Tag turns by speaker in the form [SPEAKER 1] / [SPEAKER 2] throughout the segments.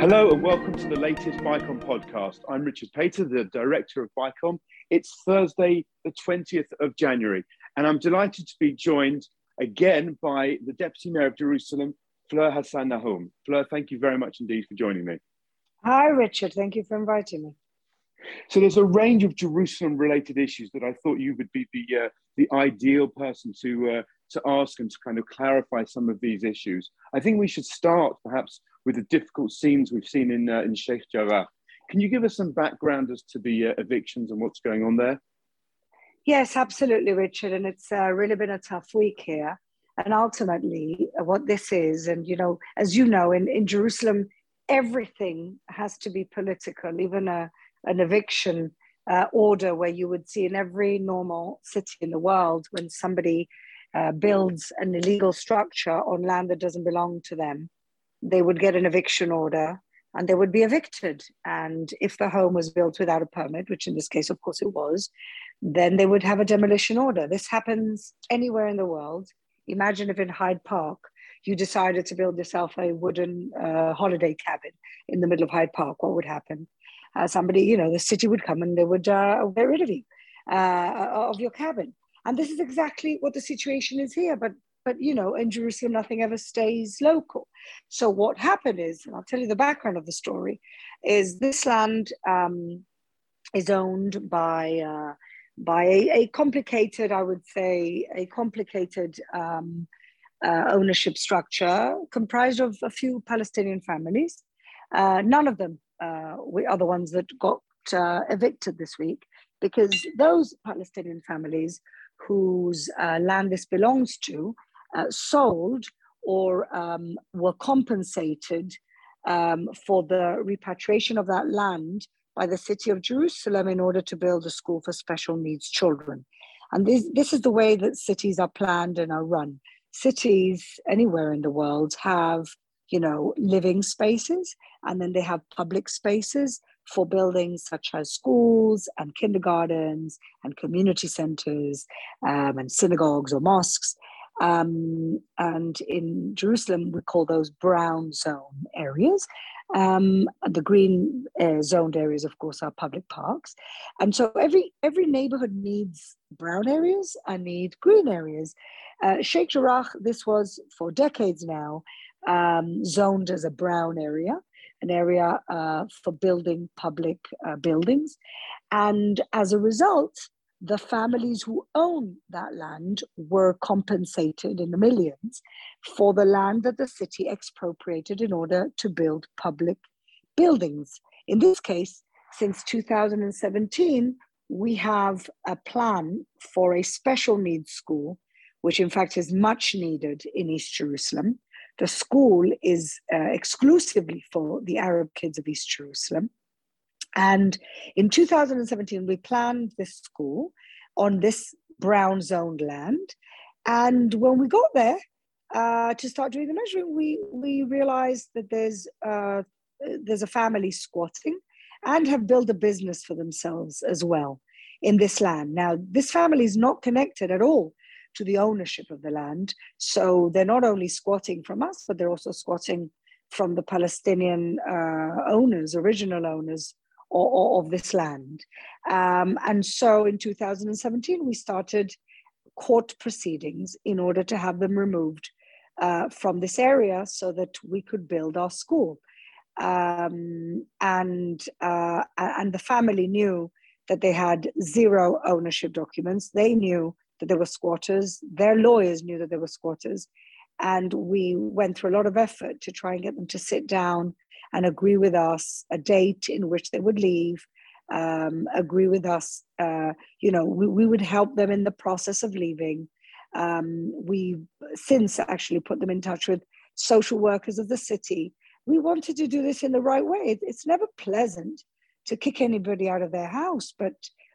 [SPEAKER 1] Hello and welcome to the latest BICOM podcast. I'm Richard Pater, the director of BICOM. It's Thursday, the 20th of January, and I'm delighted to be joined again by the Deputy Mayor of Jerusalem, Fleur Hassan Nahoum. Fleur, thank you very much indeed for joining me.
[SPEAKER 2] Hi, Richard. Thank you for inviting me.
[SPEAKER 1] So there's a range of Jerusalem-related issues that I thought you would be the uh, the ideal person to uh, to ask and to kind of clarify some of these issues. I think we should start perhaps with the difficult scenes we've seen in, uh, in Sheikh Jarrah. Can you give us some background as to the uh, evictions and what's going on there?
[SPEAKER 2] Yes, absolutely, Richard. And it's uh, really been a tough week here. And ultimately, what this is, and you know, as you know, in, in Jerusalem, everything has to be political, even a, an eviction uh, order where you would see in every normal city in the world when somebody uh, builds an illegal structure on land that doesn't belong to them they would get an eviction order and they would be evicted. And if the home was built without a permit, which in this case, of course, it was, then they would have a demolition order. This happens anywhere in the world. Imagine if in Hyde Park you decided to build yourself a wooden uh, holiday cabin in the middle of Hyde Park, what would happen? Uh, somebody, you know, the city would come and they would uh, get rid of you, uh, of your cabin. And this is exactly what the situation is here. But but you know, in Jerusalem, nothing ever stays local. So what happened is, and I'll tell you the background of the story, is this land um, is owned by uh, by a, a, complicated, I would say, a complicated um, uh, ownership structure comprised of a few Palestinian families. Uh, none of them uh, are the ones that got uh, evicted this week because those Palestinian families whose uh, land this belongs to uh, sold or um, were compensated um, for the repatriation of that land by the city of Jerusalem in order to build a school for special needs children. And this, this is the way that cities are planned and are run. Cities anywhere in the world have, you know, living spaces, and then they have public spaces for buildings such as schools and kindergartens and community centers um, and synagogues or mosques. Um, and in Jerusalem, we call those brown zone areas. Um, the green uh, zoned areas, of course, are public parks. And so every every neighborhood needs brown areas and need green areas. Uh, Sheikh Jarrah, this was for decades now, um, zoned as a brown area, an area uh, for building public uh, buildings. And as a result, the families who own that land were compensated in the millions for the land that the city expropriated in order to build public buildings. In this case, since 2017, we have a plan for a special needs school, which in fact is much needed in East Jerusalem. The school is uh, exclusively for the Arab kids of East Jerusalem. And in 2017, we planned this school on this brown zoned land. And when we got there uh, to start doing the measuring, we, we realized that there's, uh, there's a family squatting and have built a business for themselves as well in this land. Now, this family is not connected at all to the ownership of the land. So they're not only squatting from us, but they're also squatting from the Palestinian uh, owners, original owners or, or of this land. Um, and so in 2017, we started court proceedings in order to have them removed uh, from this area so that we could build our school. Um, and uh, and the family knew that they had zero ownership documents. They knew that they were squatters. Their lawyers knew that they were squatters, and we went through a lot of effort to try and get them to sit down and agree with us a date in which they would leave, um, agree with us, uh, you know, we, we would help them in the process of leaving. Um, we since actually put them in touch with social workers of the city. We wanted to do this in the right way. It's never pleasant to kick anybody out of their house, but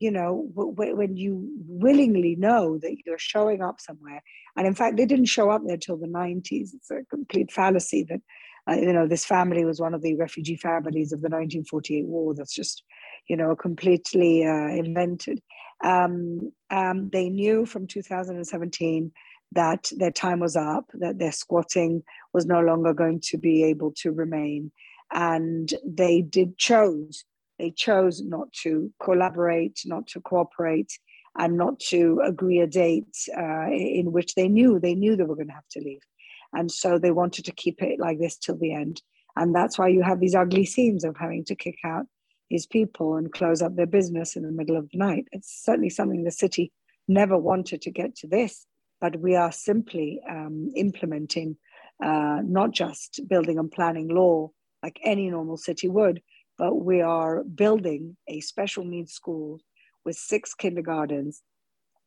[SPEAKER 2] you know, when you willingly know that you're showing up somewhere, and in fact, they didn't show up there till the 90s. It's a complete fallacy that uh, you know, this family was one of the refugee families of the 1948 war. That's just, you know, completely uh, invented. Um, um, they knew from 2017 that their time was up, that their squatting was no longer going to be able to remain. and they did chose they chose not to collaborate, not to cooperate, and not to agree a date uh, in which they knew they knew they were going to have to leave, and so they wanted to keep it like this till the end. And that's why you have these ugly scenes of having to kick out these people and close up their business in the middle of the night. It's certainly something the city never wanted to get to this, but we are simply um, implementing uh, not just building and planning law like any normal city would, but we are building a special needs school with six kindergartens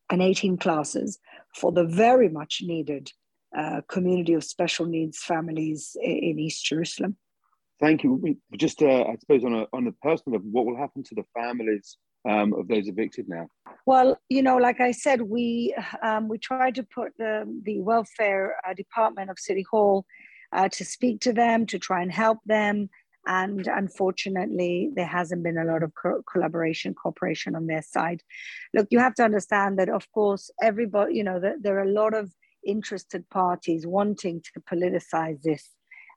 [SPEAKER 2] and 18 classes for the very much needed uh, community of special needs families in East Jerusalem.
[SPEAKER 1] Thank you. Just, uh, I suppose, on a on a personal level, what will happen to the families um, of those evicted now?
[SPEAKER 2] Well, you know, like I said, we um, we tried to put the the welfare uh, department of City Hall uh, to speak to them, to try and help them. And unfortunately, there hasn't been a lot of co- collaboration, cooperation on their side. Look, you have to understand that, of course, everybody, you know, that there are a lot of interested parties wanting to politicize this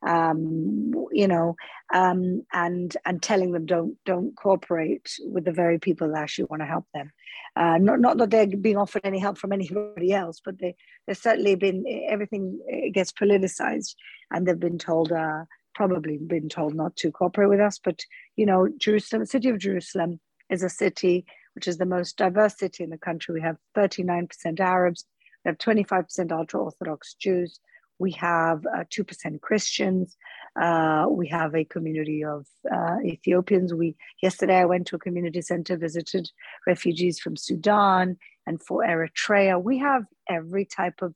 [SPEAKER 2] um, you know, um, and and telling them don't don't cooperate with the very people that actually want to help them. Uh, not not that they're being offered any help from anybody else, but they there's certainly been everything gets politicized, and they've been told. Uh, probably been told not to cooperate with us but you know jerusalem the city of jerusalem is a city which is the most diverse city in the country we have 39% arabs we have 25% ultra orthodox jews we have uh, 2% Christians. Uh, we have a community of uh, Ethiopians. We yesterday I went to a community center, visited refugees from Sudan and for Eritrea. We have every type of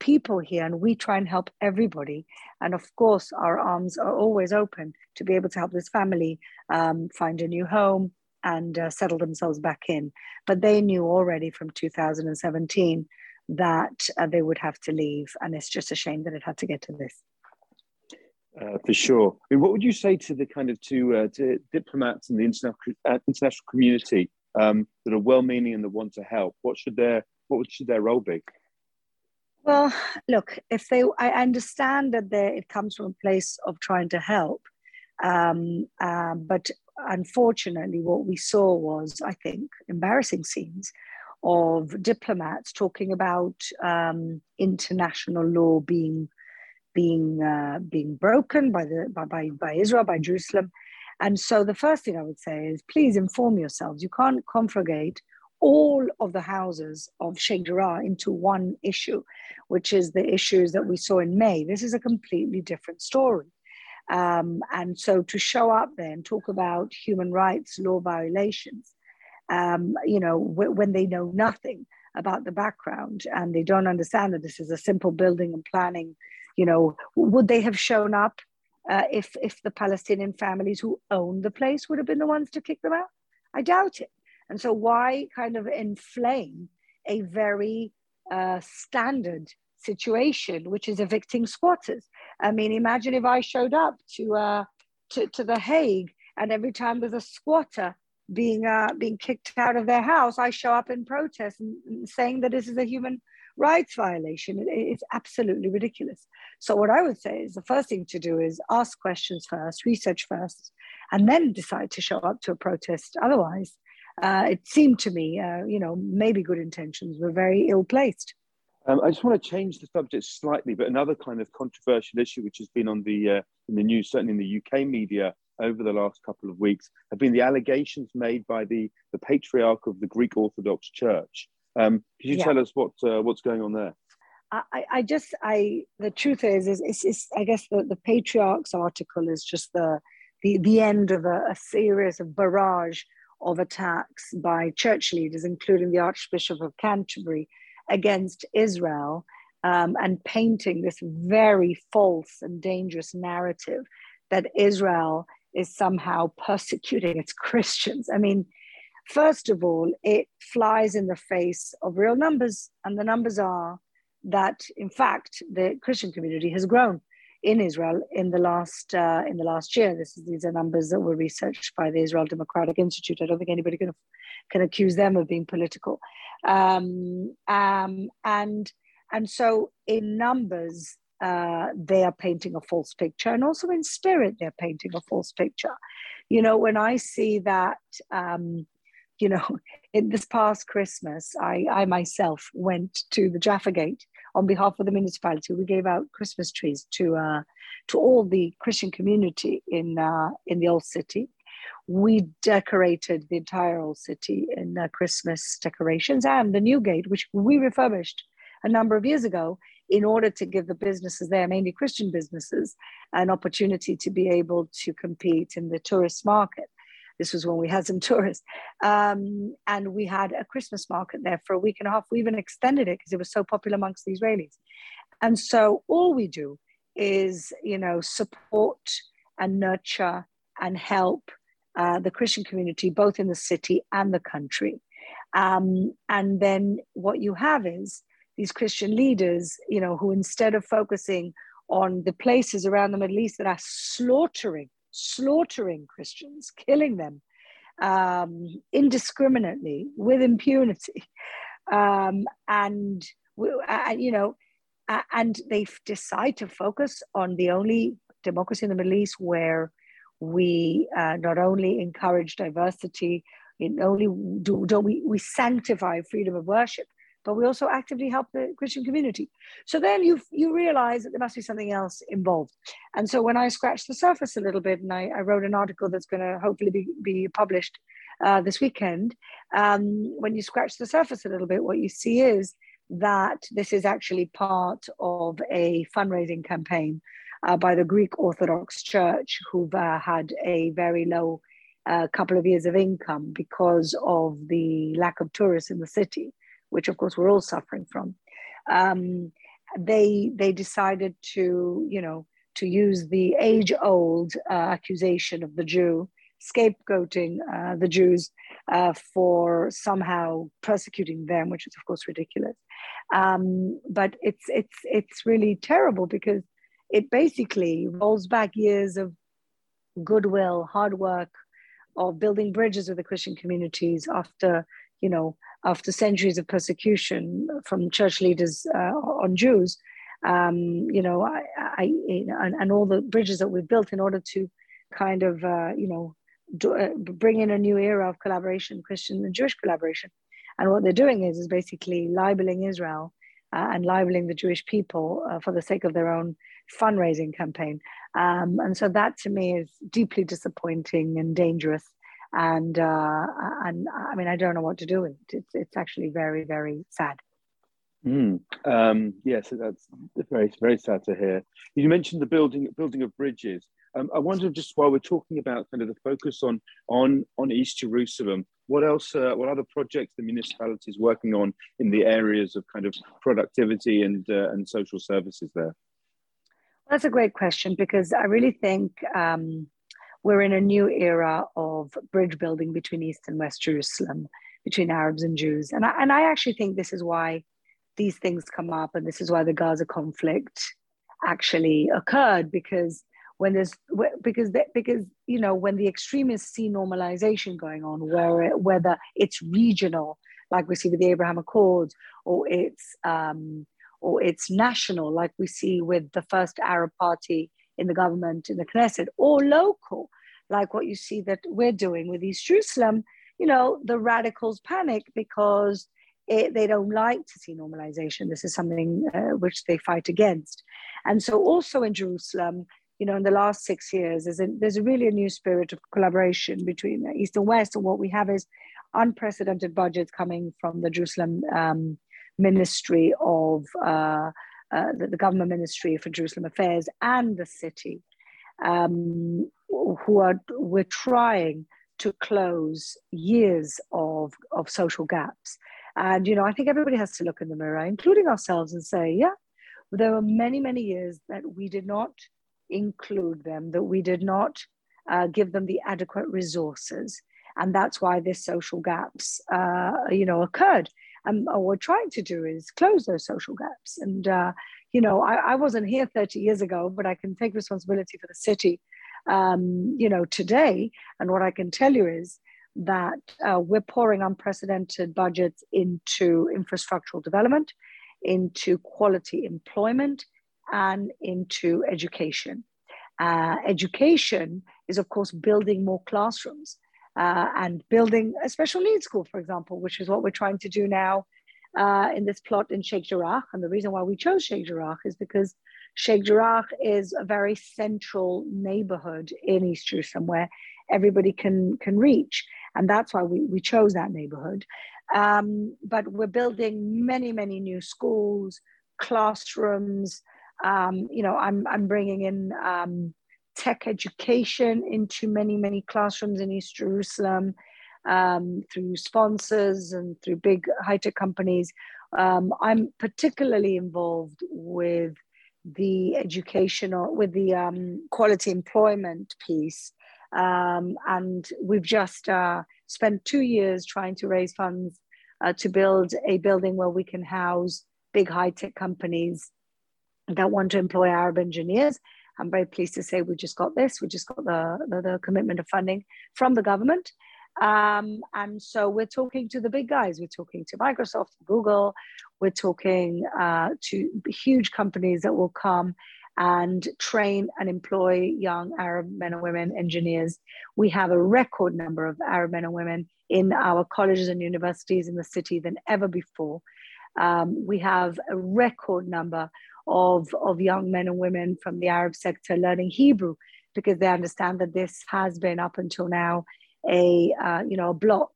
[SPEAKER 2] people here, and we try and help everybody. And of course, our arms are always open to be able to help this family um, find a new home and uh, settle themselves back in. But they knew already from 2017 that uh, they would have to leave. And it's just a shame that it had to get to this.
[SPEAKER 1] Uh, for sure. I mean, what would you say to the kind of to, uh, to diplomats and the international uh, international community um, that are well-meaning and that want to help? What should their what should their role be?
[SPEAKER 2] Well, look, if they, I understand that it comes from a place of trying to help, um, um, but unfortunately, what we saw was, I think, embarrassing scenes of diplomats talking about um, international law being being uh, being broken by the by, by, by Israel by Jerusalem, and so the first thing I would say is please inform yourselves. You can't conflagrate all of the houses of Sheikh Jarrah into one issue, which is the issues that we saw in May. This is a completely different story. Um, and so to show up there and talk about human rights law violations um, you know, w- when they know nothing about the background and they don't understand that this is a simple building and planning, you know, would they have shown up uh, if if the Palestinian families who own the place would have been the ones to kick them out? I doubt it. And so, why kind of inflame a very uh, standard situation, which is evicting squatters? I mean, imagine if I showed up to uh, to, to the Hague and every time there's a squatter being uh, being kicked out of their house, I show up in protest and, and saying that this is a human rights violation. It, it's absolutely ridiculous. So what I would say is the first thing to do is ask questions first, research first, and then decide to show up to a protest. Otherwise, uh, it seemed to me, uh, you know, maybe good intentions were very ill placed.
[SPEAKER 1] Um, I just want to change the subject slightly, but another kind of controversial issue which has been on the uh, in the news, certainly in the UK media, over the last couple of weeks have been the allegations made by the, the patriarch of the Greek Orthodox Church. Um, could you yeah. tell us what uh, what's going on there?
[SPEAKER 2] I, I just I the truth is is, is, is I guess the, the patriarch's article is just the the, the end of a, a series of barrage of attacks by church leaders, including the Archbishop of Canterbury, against Israel, um, and painting this very false and dangerous narrative that Israel is somehow persecuting its Christians. I mean, first of all, it flies in the face of real numbers, and the numbers are that, in fact, the Christian community has grown in Israel in the last uh, in the last year. This is, these are numbers that were researched by the Israel Democratic Institute. I don't think anybody can can accuse them of being political. Um, um, and and so in numbers, uh, they are painting a false picture, and also in spirit, they're painting a false picture. You know, when I see that, um, you know, in this past Christmas, I, I myself went to the Jaffa Gate on behalf of the municipality. We gave out Christmas trees to uh, to all the Christian community in uh, in the old city. We decorated the entire old city in uh, Christmas decorations and the new gate, which we refurbished a number of years ago in order to give the businesses there, mainly Christian businesses, an opportunity to be able to compete in the tourist market. This was when we had some tourists. Um, and we had a Christmas market there for a week and a half. We even extended it because it was so popular amongst the Israelis. And so all we do is, you know, support and nurture and help uh, the Christian community, both in the city and the country. Um, and then what you have is these Christian leaders, you know, who instead of focusing on the places around the Middle East that are slaughtering, slaughtering Christians, killing them um, indiscriminately with impunity, um, and uh, you know, uh, and they decide to focus on the only democracy in the Middle East where we uh, not only encourage diversity, not only do, do we, we sanctify freedom of worship, but we also actively help the Christian community. So then you you realize that there must be something else involved. And so when I scratched the surface a little bit, and I, I wrote an article that's going to hopefully be, be published uh, this weekend, um, when you scratch the surface a little bit, what you see is that this is actually part of a fundraising campaign uh, by the Greek Orthodox Church, who've uh, had a very low uh, couple of years of income because of the lack of tourists in the city which of course we're all suffering from, um, they they decided to you know to use the age old uh, accusation of the Jew scapegoating uh, the Jews uh, for somehow persecuting them, which is of course ridiculous. Um, but it's it's it's really terrible because it basically rolls back years of goodwill, hard work, of building bridges with the Christian communities after you know after centuries of persecution from church leaders uh, on Jews, um, you know, I, I and, and, all the bridges that we've built in order to kind of, uh, you know, do, uh, bring in a new era of collaboration, Christian and Jewish collaboration. And what they're doing is, is basically libeling Israel uh, and libeling the Jewish people uh, for the sake of their own fundraising campaign. Um, and so that to me is deeply disappointing and dangerous and uh, and I mean I don't know what to do with it. It's it's actually very very sad.
[SPEAKER 1] Mm. Um, yes, that's very very sad to hear. You mentioned the building building of bridges. Um, I wonder just while we're talking about kind of the focus on on on East Jerusalem, what else? Uh, what other projects the municipality is working on in the areas of kind of productivity and uh, and social services there?
[SPEAKER 2] That's a great question because I really think. Um, we're in a new era of bridge building between East and West Jerusalem, between Arabs and Jews. And I, and I actually think this is why these things come up and this is why the Gaza conflict actually occurred because when there's because because you know when the extremists see normalization going on where whether it's regional like we see with the Abraham Accords or it's um, or it's national like we see with the first Arab party in the government, in the Knesset, or local, like what you see that we're doing with East Jerusalem, you know, the radicals panic because it, they don't like to see normalization. This is something uh, which they fight against. And so, also in Jerusalem, you know, in the last six years, there's, a, there's really a new spirit of collaboration between East and West. And what we have is unprecedented budgets coming from the Jerusalem um, Ministry of uh, uh, the, the, government ministry for Jerusalem affairs and the city, um, who are we're trying to close years of of social gaps. And you know, I think everybody has to look in the mirror, including ourselves, and say, yeah, there were many, many years that we did not include them, that we did not uh, give them the adequate resources, and that's why this social gaps, uh, you know, occurred and what we're trying to do is close those social gaps. And, uh, you know, I, I, wasn't here 30 years ago, but I can take responsibility for the city, um, you know, today. And what I can tell you is that uh, we're pouring unprecedented budgets into infrastructural development, into quality employment, and into education. Uh, education is, of course, building more classrooms uh, and building a special needs school, for example, which is what we're trying to do now uh, in this plot in Sheikh Jarrah. And the reason why we chose Sheikh Jarrah is because Sheikh Jarrah is a very central neighborhood in East Jerusalem where everybody can, can reach. And that's why we, we chose that neighborhood. Um, but we're building many, many new schools, classrooms. Um, you know, I'm, I'm bringing in um, tech education into many, many classrooms in East Jerusalem um, through sponsors and through big high tech companies. Um, I'm particularly involved with the educational, with the um, quality employment piece. Um, and we've just uh, spent two years trying to raise funds uh, to build a building where we can house big high tech companies that want to employ Arab engineers. I'm very pleased to say we just got this. We just got the, the, the commitment of funding from the government. Um, and so we're talking to the big guys. We're talking to Microsoft, Google. We're talking uh, to huge companies that will come and train and employ young Arab men and women engineers. We have a record number of Arab men and women in our colleges and universities in the city than ever before. Um, we have a record number of, of young men and women from the Arab sector learning Hebrew because they understand that this has been up until now a uh, you know a block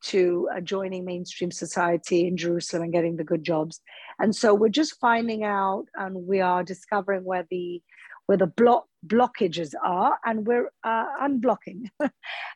[SPEAKER 2] to uh, joining mainstream society in Jerusalem and getting the good jobs. And so we're just finding out and we are discovering where the where the block blockages are and we're uh, unblocking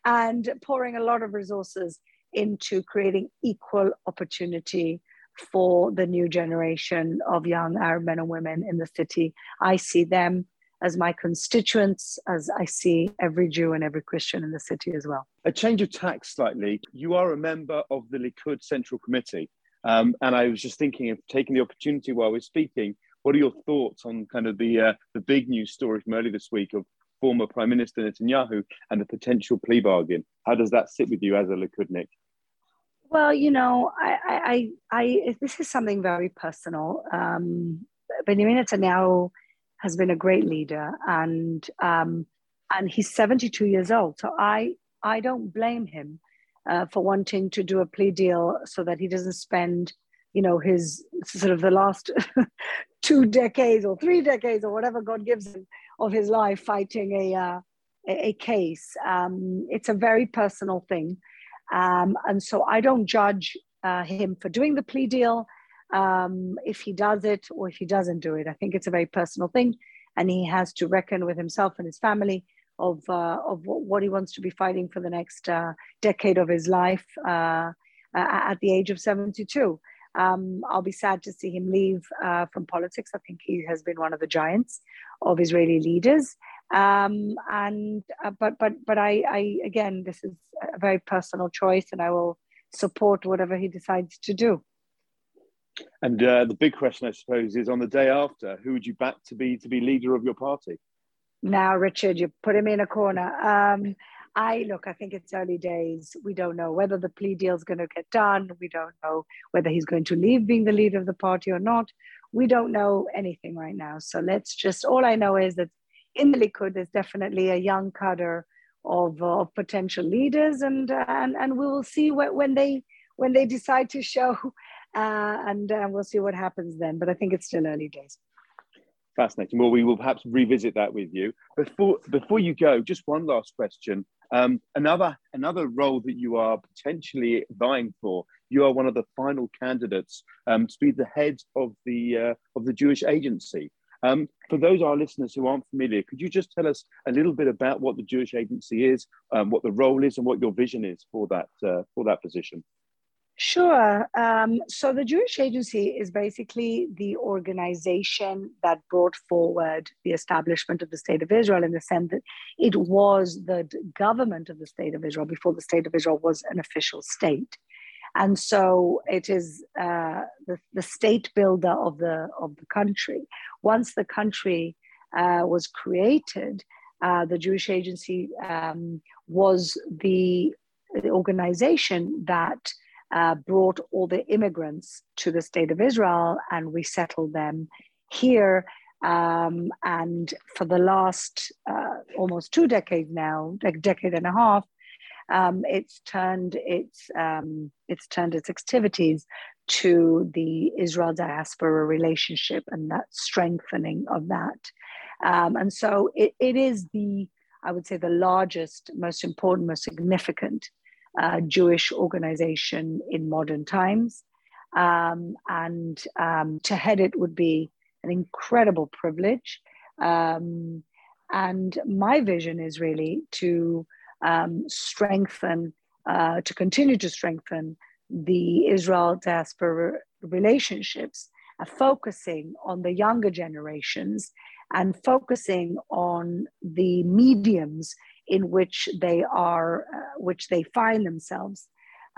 [SPEAKER 2] and pouring a lot of resources into creating equal opportunity for the new generation of young Arab men and women in the city. I see them as my constituents, as I see every Jew and every Christian in the city as well.
[SPEAKER 1] A change of tack slightly. You are a member of the Likud Central Committee. Um, and I was just thinking of taking the opportunity while we're speaking. What are your thoughts on kind of the uh, the big news story from earlier this week of former Prime Minister Netanyahu and the potential plea bargain? How does that sit with you as a Likudnik?
[SPEAKER 2] Well, you know, I, I, I, this is something very personal. Um, Benjamin Netanyahu has been a great leader, and um, and he's 72 years old. So I I don't blame him uh, for wanting to do a plea deal so that he doesn't spend, you know, his sort of the last two decades or three decades or whatever God gives him of his life fighting a uh, a case. Um, it's a very personal thing, um, and so I don't judge uh, him for doing the plea deal um, if he does it or if he doesn't do it. I think it's a very personal thing, and he has to reckon with himself and his family of uh, of what he wants to be fighting for the next uh, decade of his life uh, at the age of 72. Um, I'll be sad to see him leave uh, from politics. I think he has been one of the giants of Israeli leaders. Um, and uh, but but but I, I again, this is a very personal choice, and I will support whatever he decides to do.
[SPEAKER 1] And uh, the big question, I suppose, is on the day after, who would you back to be to be leader of your party?
[SPEAKER 2] Now, Richard, you put him in a corner. Um, I look, I think it's early days. We don't know whether the plea deal is going to get done. We don't know whether he's going to leave being the leader of the party or not. We don't know anything right now. So let's just, all I know is that in the Likud, there's definitely a young cadre of, of potential leaders, and, and, and we will see what, when, they, when they decide to show uh, and uh, we'll see what happens then. But I think it's still early days.
[SPEAKER 1] Fascinating. Well, we will perhaps revisit that with you. Before before you go, just one last question. Um, another another role that you are potentially vying for. You are one of the final candidates um, to be the head of the uh, of the Jewish Agency. Um, for those our listeners who aren't familiar, could you just tell us a little bit about what the Jewish Agency is, um, what the role is, and what your vision is for that uh, for that position?
[SPEAKER 2] Sure. Um, so the Jewish Agency is basically the organization that brought forward the establishment of the State of Israel in the sense that it was the government of the State of Israel before the State of Israel was an official state. And so it is uh, the, the state builder of the, of the country. Once the country uh, was created, uh, the Jewish Agency um, was the, the organization that uh, brought all the immigrants to the state of Israel and resettled them here Um, and for the last uh, almost two decades now, like decade and a half, um, it's turned its um, it's turned its activities to the Israel diaspora relationship and that strengthening of that. Um, and so it, it is the I would say the largest, most important, most significant uh, Jewish organization in modern times. Um, and um, to head it would be an incredible privilege. Um, and my vision is really to um, strengthen, uh, to continue to strengthen the Israel diaspora relationships, uh, focusing on the younger generations and focusing on the mediums in which they are, uh, which they find themselves,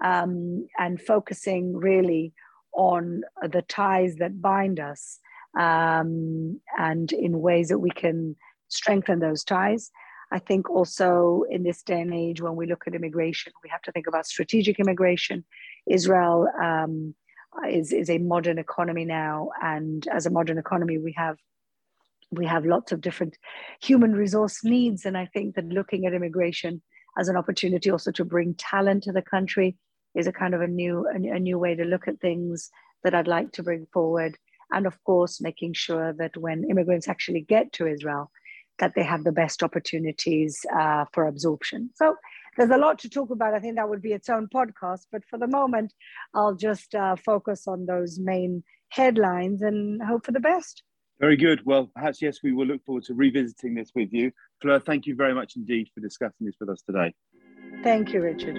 [SPEAKER 2] um, and focusing really on the ties that bind us um, and in ways that we can strengthen those ties. I think also in this day and age, when we look at immigration, we have to think about strategic immigration. Israel um, is, is a modern economy now, and as a modern economy, we have we have lots of different human resource needs, and I think that looking at immigration as an opportunity also to bring talent to the country is a kind of a new a, a new way to look at things that I'd like to bring forward. And of course, making sure that when immigrants actually get to Israel, that they have the best opportunities uh, for absorption. So there's a lot to talk about. I think that would be its own podcast. But for the moment, I'll just uh, focus on those main headlines and hope for the best.
[SPEAKER 1] Very good. Well, perhaps, yes, we will look forward to revisiting this with you. Fleur, thank you very much indeed for discussing this with us today.
[SPEAKER 2] Thank you, Richard.